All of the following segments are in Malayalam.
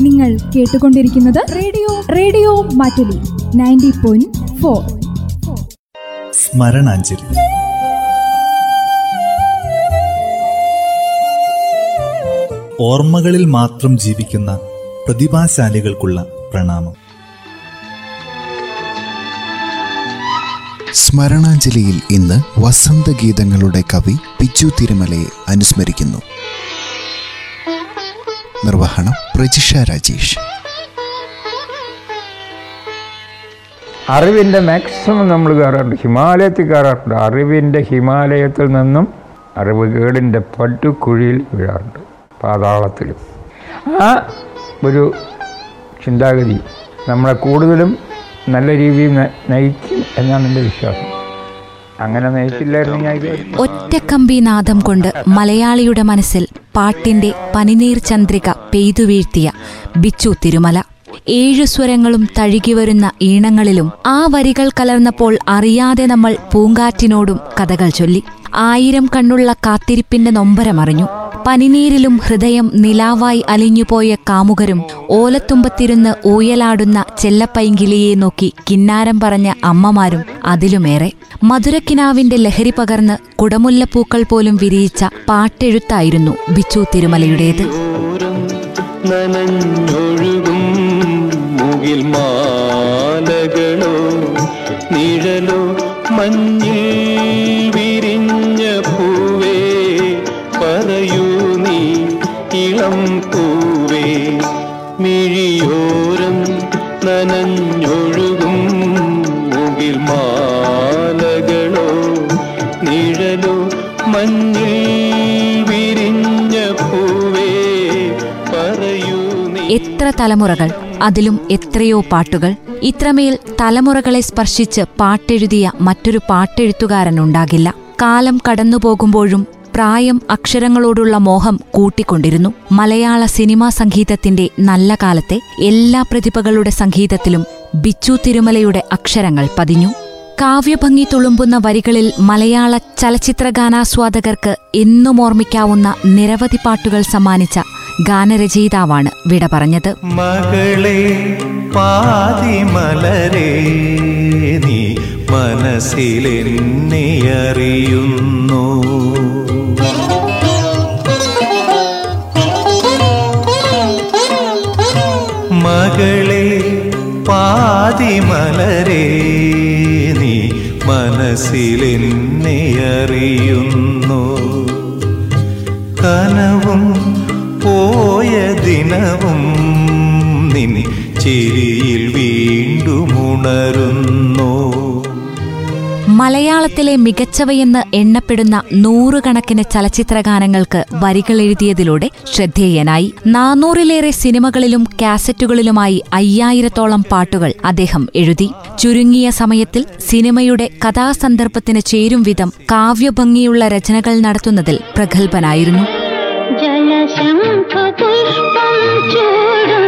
നിങ്ങൾ കേട്ടുകൊണ്ടിരിക്കുന്നത് radio radio Mattoli ninety point four. സ്മരണാഞ്ജലി. ഓർമ്മകളിൽ മാത്രം ജീവിക്കുന്ന പ്രതിഭാശാലികൾക്കുള്ള പ്രണാമം. സ്മരണാഞ്ജലിയിൽ ഇന്ന് വസന്തഗീതങ്ങളുടെ കവി പിച്ചു തിരുമലയെ അനുസ്മരിക്കുന്നു. നിർവഹണം പ്രജിഷ രാജേഷ്. അറിവിന്റെ മാക്സിമം നമ്മൾ കയറാറുണ്ട്. ഹിമാലയത്തിൽ കയറാറുണ്ട്. അറിവിന്റെ ഹിമാലയത്തിൽ നിന്നും അറിവ് കേടിന്റെ പട്ടുകുഴിയിൽ വീഴാറുണ്ട്. പാതാളത്തിലും. ആ ഒരു ചിന്താഗതി നമ്മളെ കൂടുതലും നല്ല രീതിയിൽ നയിക്കും എന്നാണ് എന്റെ വിശ്വാസം. അങ്ങനെ നയിച്ചില്ലായിരുന്നെങ്കിൽ ഒറ്റക്കമ്പി നാദം കൊണ്ട് മലയാളിയുടെ മനസ്സിൽ പാട്ടിന്റെ പനിനീർ ചന്ദ്രിക പെയ്തു വീഴ്ത്തിയ ബിച്ചു തിരുമല. ഏഴു സ്വരങ്ങളും തഴുകിവരുന്ന ഈണങ്ങളിലും ആ വരികൾ കലർന്നപ്പോൾ അറിയാതെ നമ്മൾ പൂങ്കാറ്റിനോടും കഥകൾ ചൊല്ലി. ആയിരം കണ്ണുള്ള കാത്തിരിപ്പിന്റെ നൊമ്പരമറിഞ്ഞു. പനിനീരിലും ഹൃദയം നിലാവായി അലിഞ്ഞുപോയ കാമുകരും ഓലത്തുമ്പത്തിരുന്ന് ഊയലാടുന്ന ചെല്ലപ്പൈങ്കിളിയെ നോക്കി കിന്നാരം പറഞ്ഞ അമ്മമാരും അതിലുമേറെ. മധുരക്കിനാവിന്റെ ലഹരി പകർന്ന് കുടമുല്ലപ്പൂക്കൾ പോലും വിരിയിച്ച പാട്ടെഴുത്തായിരുന്നു ബിച്ചു തിരുമലയുടേത്. നനഞ്ഞൊഴുകും മുകിൽ മാലകളോ നിഴലോ മഞ്ഞിൽ എത്ര തലമുറകൾ അതിലും എത്രയോ പാട്ടുകൾ ഇത്രമേൽ തലമുറകളെ സ്പർശിച്ച് പാട്ടെഴുതിയ മറ്റൊരു പാട്ടെഴുത്തുകാരനുണ്ടാകില്ല കാലം കടന്നുപോകുമ്പോഴും പ്രായം അക്ഷരങ്ങളോടുള്ള മോഹം കൂട്ടിക്കൊണ്ടിരുന്നു. മലയാള സിനിമാ സംഗീതത്തിന്റെ നല്ല കാലത്തെ എല്ലാ പ്രതിഭകളുടെ സംഗീതത്തിലും ബിച്ചു തിരുമലയുടെ അക്ഷരങ്ങൾ പതിഞ്ഞു. കാവ്യഭംഗി തുളുമ്പുന്ന വരികളിൽ മലയാള ചലച്ചിത്രഗാനാസ്വാദകർക്ക് എന്നും ഓർമ്മിക്കാവുന്ന നിരവധി പാട്ടുകൾ സമ്മാനിച്ച ഗാനരചയിതാവാണ് വിട പറഞ്ഞത്. മകളെ പാതിമലരെ നീ മനസ്സിലെന്നെ അറിയുന്നു. മകളെ പാതിമലരേ മനസ്സിലെന്നെ അറിയുന്നു കനവും പോയ ദിനവും നിന്നെ ചിരിയിൽ മലയാളത്തിലെ മികച്ചവയെന്ന് എണ്ണപ്പെടുന്ന നൂറുകണക്കിന് ചലച്ചിത്രഗാനങ്ങൾക്ക് വരികൾ എഴുതിയതിലൂടെ ശ്രദ്ധേയനായി. നാനൂറിലേറെ സിനിമകളിലും കാസറ്റുകളിലുമായി അയ്യായിരത്തോളം പാട്ടുകൾ അദ്ദേഹം എഴുതി. ചുരുങ്ങിയ സമയത്തിൽ സിനിമയുടെ കഥാസന്ദർഭത്തിന് ചേരും വിധം കാവ്യഭംഗിയുള്ള രചനകൾ നടത്തുന്നതിൽ പ്രഗത്ഭനായിരുന്നു. ജലശംഖപുഷ്പം ചൂടും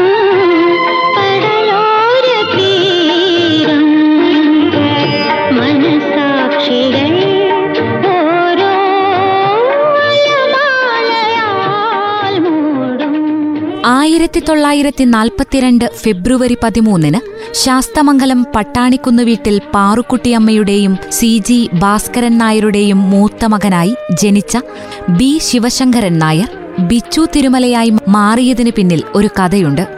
ആയിരത്തി തൊള്ളായിരത്തി നാൽപ്പത്തിരണ്ട് ഫെബ്രുവരി പതിമൂന്നിന് ശാസ്തമംഗലം പട്ടാണിക്കുന്ന് വീട്ടിൽ പാറുക്കുട്ടിയമ്മയുടെയും സി ജി ഭാസ്കരൻ നായരുടെയും മൂത്ത മകനായി ജനിച്ച ബി ശിവശങ്കരൻ നായർ ബിച്ചു തിരുമലയായി മാറിയതിന് പിന്നിൽ ഒരു കഥയുണ്ട്.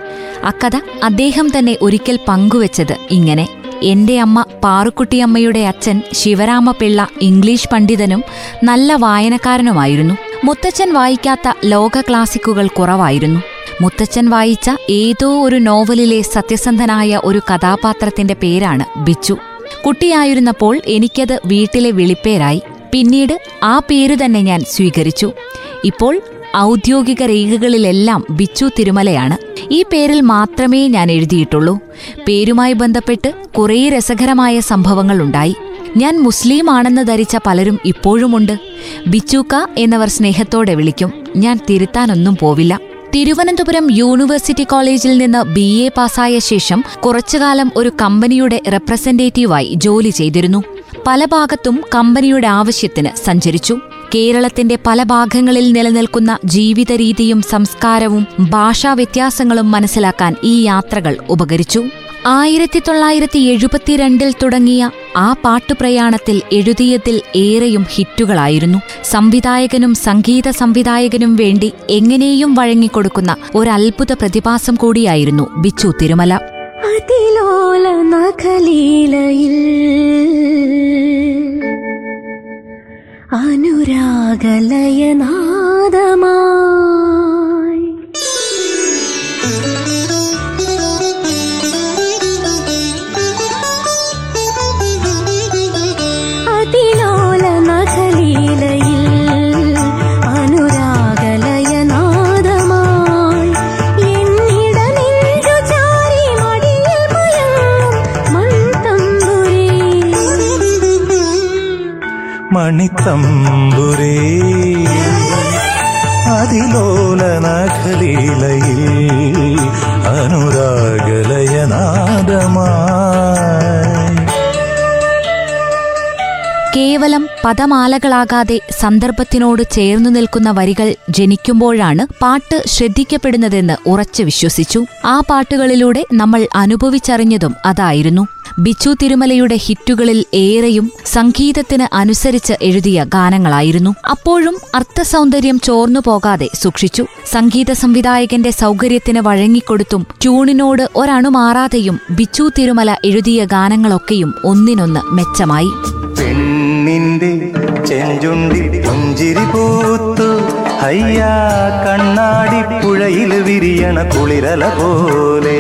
അക്കഥ അദ്ദേഹം തന്നെ ഒരിക്കൽ പങ്കുവച്ചത് ഇങ്ങനെ. എന്റെ അമ്മ പാറുക്കുട്ടിയമ്മയുടെ അച്ഛൻ ശിവരാമപിള്ള ഇംഗ്ലീഷ് പണ്ഡിതനും നല്ല വായനക്കാരനുമായിരുന്നു. മുത്തച്ഛൻ വായിക്കാത്ത ലോക ക്ലാസിക്കുകൾ കുറവായിരുന്നു. മുത്തച്ഛൻ വായിച്ച ഏതോ ഒരു നോവലിലെ സത്യസന്ധനായ ഒരു കഥാപാത്രത്തിന്റെ പേരാണ് ബിച്ചു. കുട്ടിയായിരുന്നപ്പോൾ എനിക്കത് വീട്ടിലെ വിളിപ്പേരായി. പിന്നീട് ആ പേര് തന്നെ ഞാൻ സ്വീകരിച്ചു. ഇപ്പോൾ ഔദ്യോഗിക രേഖകളിലെല്ലാം ബിച്ചു തിരുമലയാണ്. ഈ പേരിൽ മാത്രമേ ഞാൻ എഴുതിയിട്ടുള്ളൂ. പേരുമായി ബന്ധപ്പെട്ട് കുറേ രസകരമായ സംഭവങ്ങളുണ്ടായി. ഞാൻ മുസ്ലിം ആണെന്ന് ധരിച്ച പലരും ഇപ്പോഴുമുണ്ട്. ബിച്ചൂക്ക എന്നവർ സ്നേഹത്തോടെ വിളിക്കും. ഞാൻ തിരുത്താനൊന്നും പോവില്ല. തിരുവനന്തപുരം യൂണിവേഴ്സിറ്റി കോളേജിൽ നിന്ന് ബി എ പാസ്സായ ശേഷം കുറച്ചുകാലം ഒരു കമ്പനിയുടെ റെപ്രസെന്റേറ്റീവായി ജോലി ചെയ്തിരുന്നു. പല ഭാഗത്തും കമ്പനിയുടെ ആവശ്യത്തിന് സഞ്ചരിച്ചു. കേരളത്തിന്റെ പല ഭാഗങ്ങളിൽ നിലനിൽക്കുന്ന ജീവിത രീതിയും സംസ്കാരവും ഭാഷാ വ്യത്യാസങ്ങളും മനസ്സിലാക്കാൻ ഈ യാത്രകൾ ഉപകരിച്ചു. ആയിരത്തി തൊള്ളായിരത്തി എഴുപത്തിരണ്ടിൽ തുടങ്ങിയ ആ പാട്ടുപ്രയാണത്തിൽ എഴുതിയതിൽ ഏറെയും ഹിറ്റുകളായിരുന്നു. സംവിധായകനും സംഗീത സംവിധായകനും വേണ്ടി എങ്ങനെയും വഴങ്ങിക്കൊടുക്കുന്ന ഒരത്ഭുത പ്രതിഭാസം കൂടിയായിരുന്നു ബിച്ചു തിരുമല. അതിലോല നഖലീലയിൽ അനുരാഗലയനാദമായി മണിത്തമ്പുരേ അതിലോല നഖലീലയിൽ അനുരാഗലയനാദമായി കേവലം പദമാലകളാകാതെ സന്ദർഭത്തിനോട് ചേർന്നു നിൽക്കുന്ന വരികൾ ജനിക്കുമ്പോഴാണ് പാട്ട് ശ്രദ്ധിക്കപ്പെടുന്നതെന്ന് ഉറച്ചു വിശ്വസിച്ചു. ആ പാട്ടുകളിലൂടെ നമ്മൾ അനുഭവിച്ചറിഞ്ഞതും അതായിരുന്നു. ബിച്ചു തിരുമലയുടെ ഹിറ്റുകളിൽ ഏറെയും സംഗീതത്തിന് അനുസരിച്ച് എഴുതിയ ഗാനങ്ങളായിരുന്നു. അപ്പോഴും അർത്ഥസൗന്ദര്യം ചോർന്നു പോകാതെ സൂക്ഷിച്ചു. സംഗീത സംവിധായകന്റെ സൗകര്യത്തിന് വഴങ്ങിക്കൊടുത്തും ട്യൂണിനോട് ഒരണുമാറാതെയും ബിച്ചു തിരുമല എഴുതിയ ഗാനങ്ങളൊക്കെയും ഒന്നിനൊന്ന് മെച്ചമായി. പെണ്ണിന്റെ ചെഞ്ചുണ്ടി പുഞ്ചിരി പൂത്തു. അയ്യാ കണ്ണാടി പുഴയിൽ വിരിയണ കുളിരല പോലെ.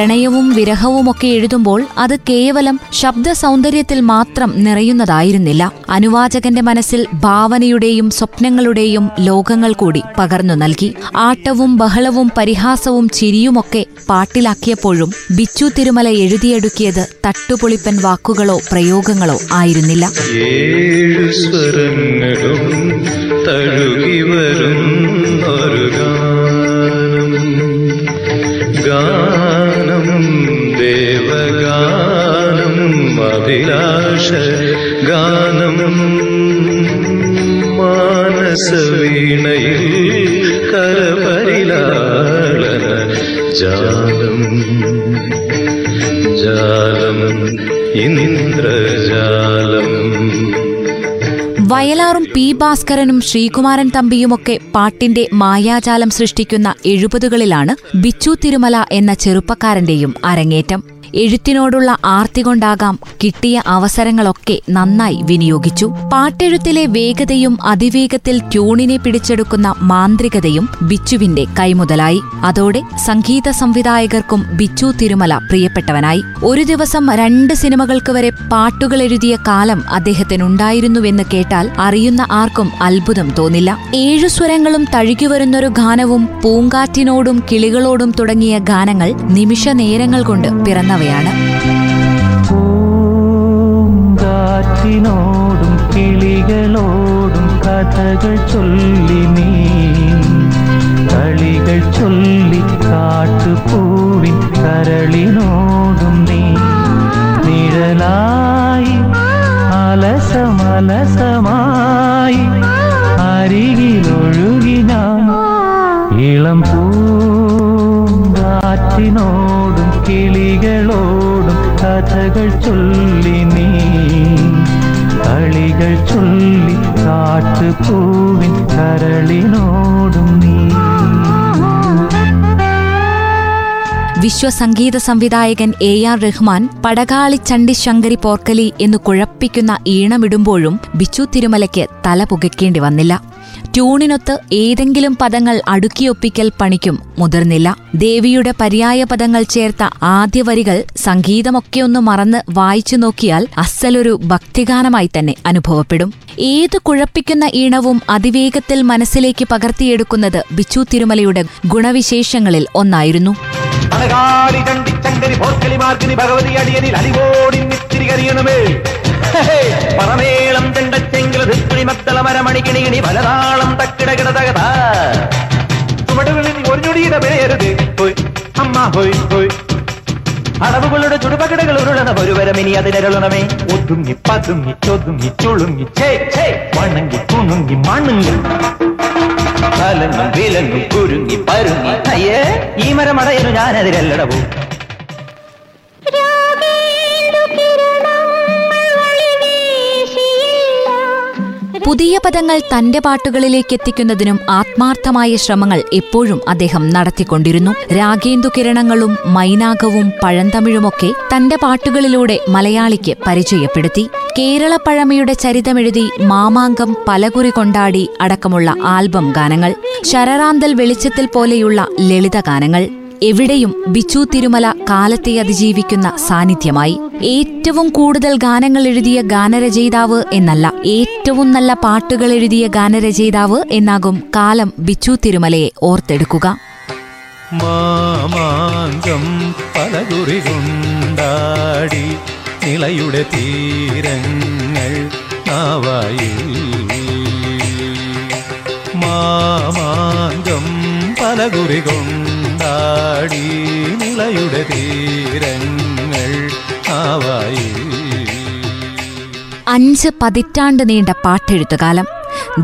പ്രണയവും വിരഹവുമൊക്കെ എഴുതുമ്പോൾ അത് കേവലം ശബ്ദ സൗന്ദര്യത്തിൽ മാത്രം നിറയുന്നതായിരുന്നില്ല. അനുവാചകന്റെ മനസ്സിൽ ഭാവനയുടെയും സ്വപ്നങ്ങളുടെയും ലോകങ്ങൾ കൂടി പകർന്നു നൽകി. ആട്ടവും ബഹളവും പരിഹാസവും ചിരിയുമൊക്കെ പാട്ടിലാക്കിയപ്പോഴും ബിച്ചു തിരുമല എഴുതിയെടുക്കിയത് തട്ടുപൊളിപ്പൻ വാക്കുകളോ പ്രയോഗങ്ങളോ ആയിരുന്നില്ല. ഏഴു സ്വരങ്ങളും ഒരു ഗാനം ഗാനം ദേവഗാനം അഭിലാഷ ഗാനം. മാനസവീണയിൽ കരപരിലാളന ജാലം. ജാലം ഇന്ദ്രജാലം. വയലാറും പി ഭാസ്കരനും ശ്രീകുമാരൻ തമ്പിയുമൊക്കെ പാട്ടിന്റെ മായാജാലം സൃഷ്ടിക്കുന്ന എഴുപതുകളിലാണ് ബിച്ചു തിരുമല എന്ന ചെറുപ്പക്കാരന്റെയും അരങ്ങേറ്റം. എഴുത്തിനോടുള്ള ആർത്തി കൊണ്ടാകാം കിട്ടിയ അവസരങ്ങളൊക്കെ നന്നായി വിനിയോഗിച്ചു. പാട്ടെഴുത്തിലെ വേഗതയും അതിവേഗത്തിൽ ട്യൂണിനെ പിടിച്ചെടുക്കുന്ന മാന്ത്രികതയും ബിച്ചുവിന്റെ കൈമുതലായി. അതോടെ സംഗീത സംവിധായകർക്കും ബിച്ചു തിരുമല പ്രിയപ്പെട്ടവനായി. ഒരു ദിവസം രണ്ട് സിനിമകൾക്ക് വരെ പാട്ടുകൾ എഴുതിയ കാലം അദ്ദേഹത്തിനുണ്ടായിരുന്നുവെന്ന് കേട്ടാൽ അറിയുന്ന ആർക്കും അത്ഭുതം തോന്നില്ല. ഏഴു സ്വരങ്ങളും തഴുകിവരുന്നൊരു ഗാനവും പൂങ്കാറ്റിനോടും കിളികളോടും തുടങ്ങിയ ഗാനങ്ങൾ നിമിഷ നേരങ്ങൾ കൊണ്ട് പിറന്നവയാണ് പൂങ്കാറ്റിനോടും കിളികളോടും കഥകൾ ചൊല്ലി നീ. കളികൾ ചൊല്ലി കാട്ടുപൂവിൻ കരളിനോടും നീ. നിഴലായി അലസമലസമായി അരികിലൊഴുകി ഞാൻ. ഇളം പൂ കിളികളോടും കഥകൾ ചൊല്ലി നീ കളികൾ ചൊല്ലി കാട്ടുപൂവിൻ കരളിനോടും നീ വിശ്വസംഗീത സംവിധായകൻ എ ആർ റഹ്മാൻ പടകാളി ചണ്ടി ശങ്കരി പോർക്കലി എന്നു കുഴപ്പിക്കുന്ന ഈണമിടുമ്പോഴും ബിച്ചു തിരുമലയ്ക്ക് തല പുകയ്ക്കേണ്ടി വന്നില്ല. ട്യൂണിനൊത്ത് ഏതെങ്കിലും പദങ്ങൾ അടുക്കിയൊപ്പിക്കൽ പണിക്കും മുതിർന്നില്ല. ദേവിയുടെ പര്യായ പദങ്ങൾ ചേർത്ത ആദ്യ വരികൾ സംഗീതമൊക്കെ ഒന്ന് മറന്ന് വായിച്ചു നോക്കിയാൽ അസ്സലൊരു ഭക്തിഗാനമായി തന്നെ അനുഭവപ്പെടും. ഏത് കുഴപ്പിക്കുന്ന ഈണവും അതിവേഗത്തിൽ മനസ്സിലേക്ക് പകർത്തിയെടുക്കുന്നത് ബിച്ചു തിരുമലയുടെ ഗുണവിശേഷങ്ങളിൽ ഒന്നായിരുന്നു. അണകാലി ചണ്ടി ചങ്കരി പോർക്കലി മാർക്കിനി ഭഗവതി അടിയനിൽ അടിവോടി നിത്തിരി കരിയണമേ പറമേളം ചെണ്ടച്ചെങ്കിൽ തിക്കില തിക്കിളി മത്തള മരമണി കിണികിണി പലതാളം തക്കിട കിടതകത. ചുവടുകളിൽ ഒരു ഞൊടിയുടെ ഹോയ് അമ്മ ഹോയ് ഹോയ്. അളവുകളുടെ ചുടുപകടകൾ ഉരുളണ ഒരുവരം ഇനി അതിനരുളണമേ. ഒതുങ്ങി പതുങ്ങി ചൊതുങ്ങി ചുളുങ്ങി ചേ ചേ വണങ്ങി തുണുങ്ങി മണുങ്ങി. കലങ്ങും വിലങ്ങും കുരുങ്ങി പരുങ്ങി. അയ്യേ ഈ മരമടയനു ഞാനതിരല്ലടവും പുതിയ പദങ്ങൾ തന്റെ പാട്ടുകളിലേക്ക് എത്തിക്കുന്നതിനും ആത്മാർത്ഥമായ ശ്രമങ്ങൾ എപ്പോഴും അദ്ദേഹം നടത്തിക്കൊണ്ടിരുന്നു. രാഗേന്ദു കിരണങ്ങളും മൈനാകവും പഴന്തമിഴുമൊക്കെ തന്റെ പാട്ടുകളിലൂടെ മലയാളിക്ക് പരിചയപ്പെടുത്തി. കേരള പഴമയുടെ ചരിതമെഴുതി മാമാങ്കം പലകുറി കൊണ്ടാടി അടക്കമുള്ള ആൽബം ഗാനങ്ങൾ ശരറാന്തൽ വെളിച്ചത്തിൽ പോലെയുള്ള ലളിതഗാനങ്ങൾ എവിടെയും ബിച്ചു തിരുമല കാലത്തെ അതിജീവിക്കുന്ന സാന്നിധ്യമായി. ഏറ്റവും കൂടുതൽ ഗാനങ്ങൾ എഴുതിയ ഗാനരചയിതാവ് എന്നല്ല ഏറ്റവും നല്ല പാട്ടുകൾ എഴുതിയ ഗാനരചയിതാവ് എന്നാകും കാലം ബിച്ചു തിരുമലയെ ഓർത്തെടുക്കുക. മാമാങ്കം പലകുറി കൊണ്ടാടി തീരങ്ങൾ കൊണ്ടാടി നിളയുടെ തീരങ്ങൾ ആവായി. അഞ്ച് പതിറ്റാണ്ട് നീണ്ട പാട്ടെഴുത്തുകാലം.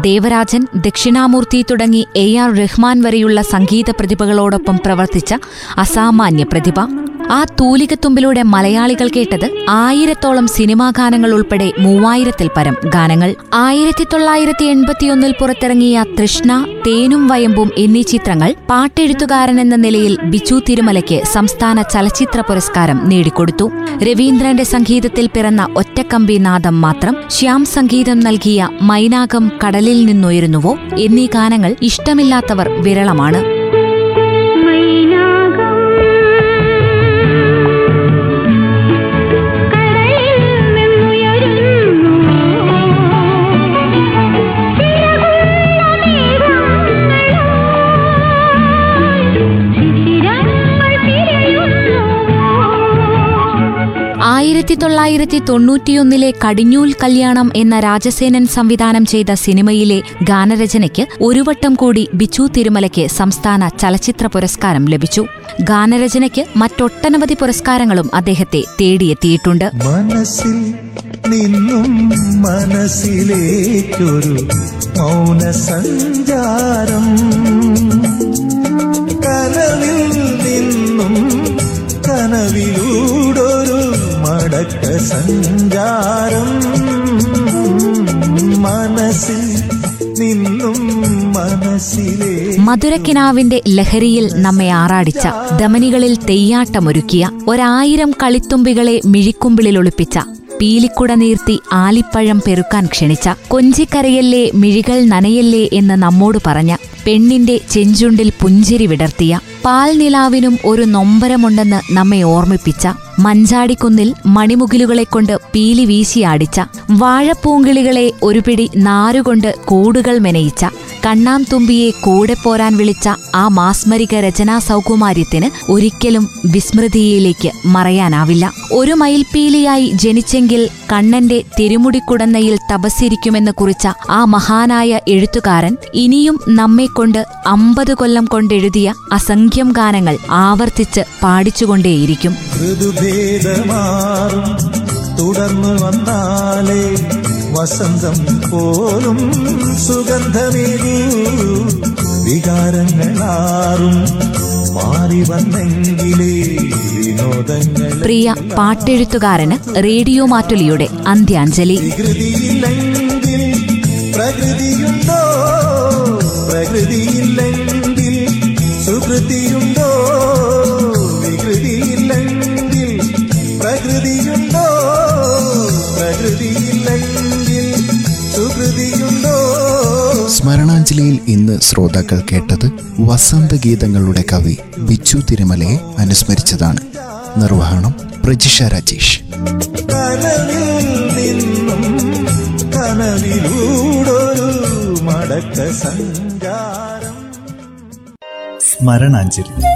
ദേവരാജൻ ദക്ഷിണാമൂർത്തി തുടങ്ങി എ ആർ റഹ്മാൻ വരെയുള്ള സംഗീത പ്രതിഭകളോടൊപ്പം പ്രവർത്തിച്ച അസാമാന്യ പ്രതിഭ. ആ തൂലികത്തുമ്പിലൂടെ മലയാളികൾ കേട്ടത് ആയിരത്തോളം സിനിമാ ഗാനങ്ങൾ ഉൾപ്പെടെ മൂവായിരത്തിൽ പരം ഗാനങ്ങൾ. ആയിരത്തി തൊള്ളായിരത്തി എൺപത്തിയൊന്നിൽ പുറത്തിറങ്ങിയ തൃഷ്ണ തേനും വയമ്പും എന്നീ ചിത്രങ്ങൾ പാട്ടെഴുത്തുകാരൻ എന്ന നിലയിൽ ബിച്ചു തിരുമലയ്ക്ക് സംസ്ഥാന ചലച്ചിത്ര പുരസ്കാരം നേടിക്കൊടുത്തു. രവീന്ദ്രന്റെ സംഗീതത്തിൽ പിറന്ന ഒറ്റക്കമ്പി നാദം മാത്രം ശ്യാം സംഗീതം നൽകിയ മൈനാകം കടലിൽ നിന്നുയരുന്നുവോ എന്നീ ഗാനങ്ങൾ ഇഷ്ടമില്ലാത്തവർ വിരളമാണ്. ആയിരത്തി തൊള്ളായിരത്തി തൊണ്ണൂറ്റിയൊന്നിലെ കടിഞ്ഞൂൽ കല്യാണം എന്ന രാജസേനൻ സംവിധാനം ചെയ്ത സിനിമയിലെ ഗാനരചനയ്ക്ക് ഒരു വട്ടം കൂടി ബിച്ചു തിരുമലയ്ക്ക് സംസ്ഥാന ചലച്ചിത്ര പുരസ്കാരം ലഭിച്ചു. ഗാനരചനയ്ക്ക് മറ്റൊട്ടനവധി പുരസ്കാരങ്ങളും അദ്ദേഹത്തെ തേടിയെത്തിയിട്ടുണ്ട്. മനസ്സിൽ നിന്നും കനവിൽ നിന്നും കനവിലൂടൊരു മടക്ക സഞ്ചാരം മനസ്സിൽ നിന്നും മനസ്സിലെ. മധുരക്കിനാവിന്റെ ലഹരിയിൽ നമ്മെ ആറാടിച്ച ധമനികളിൽ തെയ്യാട്ടമൊരുക്കിയ ഒരായിരം കളിത്തുമ്പികളെ മിഴിക്കുമ്പിളിൽ ഒളിപ്പിച്ച പീലിക്കുട നീർത്തി ആലിപ്പഴം പെറുക്കാൻ ക്ഷണിച്ച കൊഞ്ചിക്കരയല്ലേ മിഴികൾ നനയല്ലേ എന്ന് നമ്മോട് പറഞ്ഞ പെണ്ണിന്റെ ചെഞ്ചുണ്ടിൽ പുഞ്ചിരി വിടർത്തിയ പാൽനിലാവിനും ഒരു നൊമ്പരമുണ്ടെന്ന് നമ്മെ ഓർമ്മിപ്പിച്ച മഞ്ചാടിക്കുന്നിൽ മണിമുകിലുകളെക്കൊണ്ട് പീലി വീശിയാടിച്ച വാഴപ്പൂങ്കിളികളെ ഒരു പിടി നാരുകൊണ്ട് കൂടുകൾ മെനയിച്ച കണ്ണാം തുമ്പിയെ കൂടെ പോരാൻ വിളിച്ച ആ മാസ്മരിക രചനാ സൗകുമാര്യത്തിന് ഒരിക്കലും വിസ്മൃതിയിലേക്ക് മറയാനാവില്ല. ഒരു മയിൽപ്പീലിയായി ജനിച്ചെങ്കിൽ കണ്ണന്റെ തിരുമുടിക്കുടന്നയിൽ തപസ്സിരിക്കുമെന്ന് കുറിച്ച ആ മഹാനായ എഴുത്തുകാരൻ ഇനിയും നമ്മെക്കൊണ്ട് അമ്പത് കൊല്ലം കൊണ്ടെഴുതിയ അസംഖ്യം ഗാനങ്ങൾ ആവർത്തിച്ച് പാടിച്ചുകൊണ്ടേയിരിക്കും. ഋതുഭേദമാറും തുടർന്നു വന്നാലേ വസന്തം പോലും സുഗന്ധമേകൂ. വികാരങ്ങളാറും മാറി വന്നെങ്കിലേ വിനോദങ്ങൾ പ്രിയ പാട്ടെഴുത്തുകാരന് റേഡിയോ മാറ്റുലിയുടെ അന്ത്യാഞ്ജലി. പ്രകൃതിയില്ലെങ്കിൽ പ്രകൃതിയുണ്ടോ? പ്രകൃതിയില്ലെങ്കിൽ സുകൃതിയുണ്ടോ? പ്രകൃതിയുണ്ടോ പ്രകൃതിയില്ലെങ്കിൽ സുകൃതിയുണ്ടോ? സ്മരണാഞ്ജലിയിൽ ഇന്ന് ശ്രോതാക്കൾ കേട്ടത് വസന്തഗീതങ്ങളുടെ കവി ബിച്ചു തിരുമലയെ അനുസ്മരിച്ചതാണ്. നിർവഹണം പ്രജിഷ രാജേഷ്. സ്മരണാഞ്ജലി.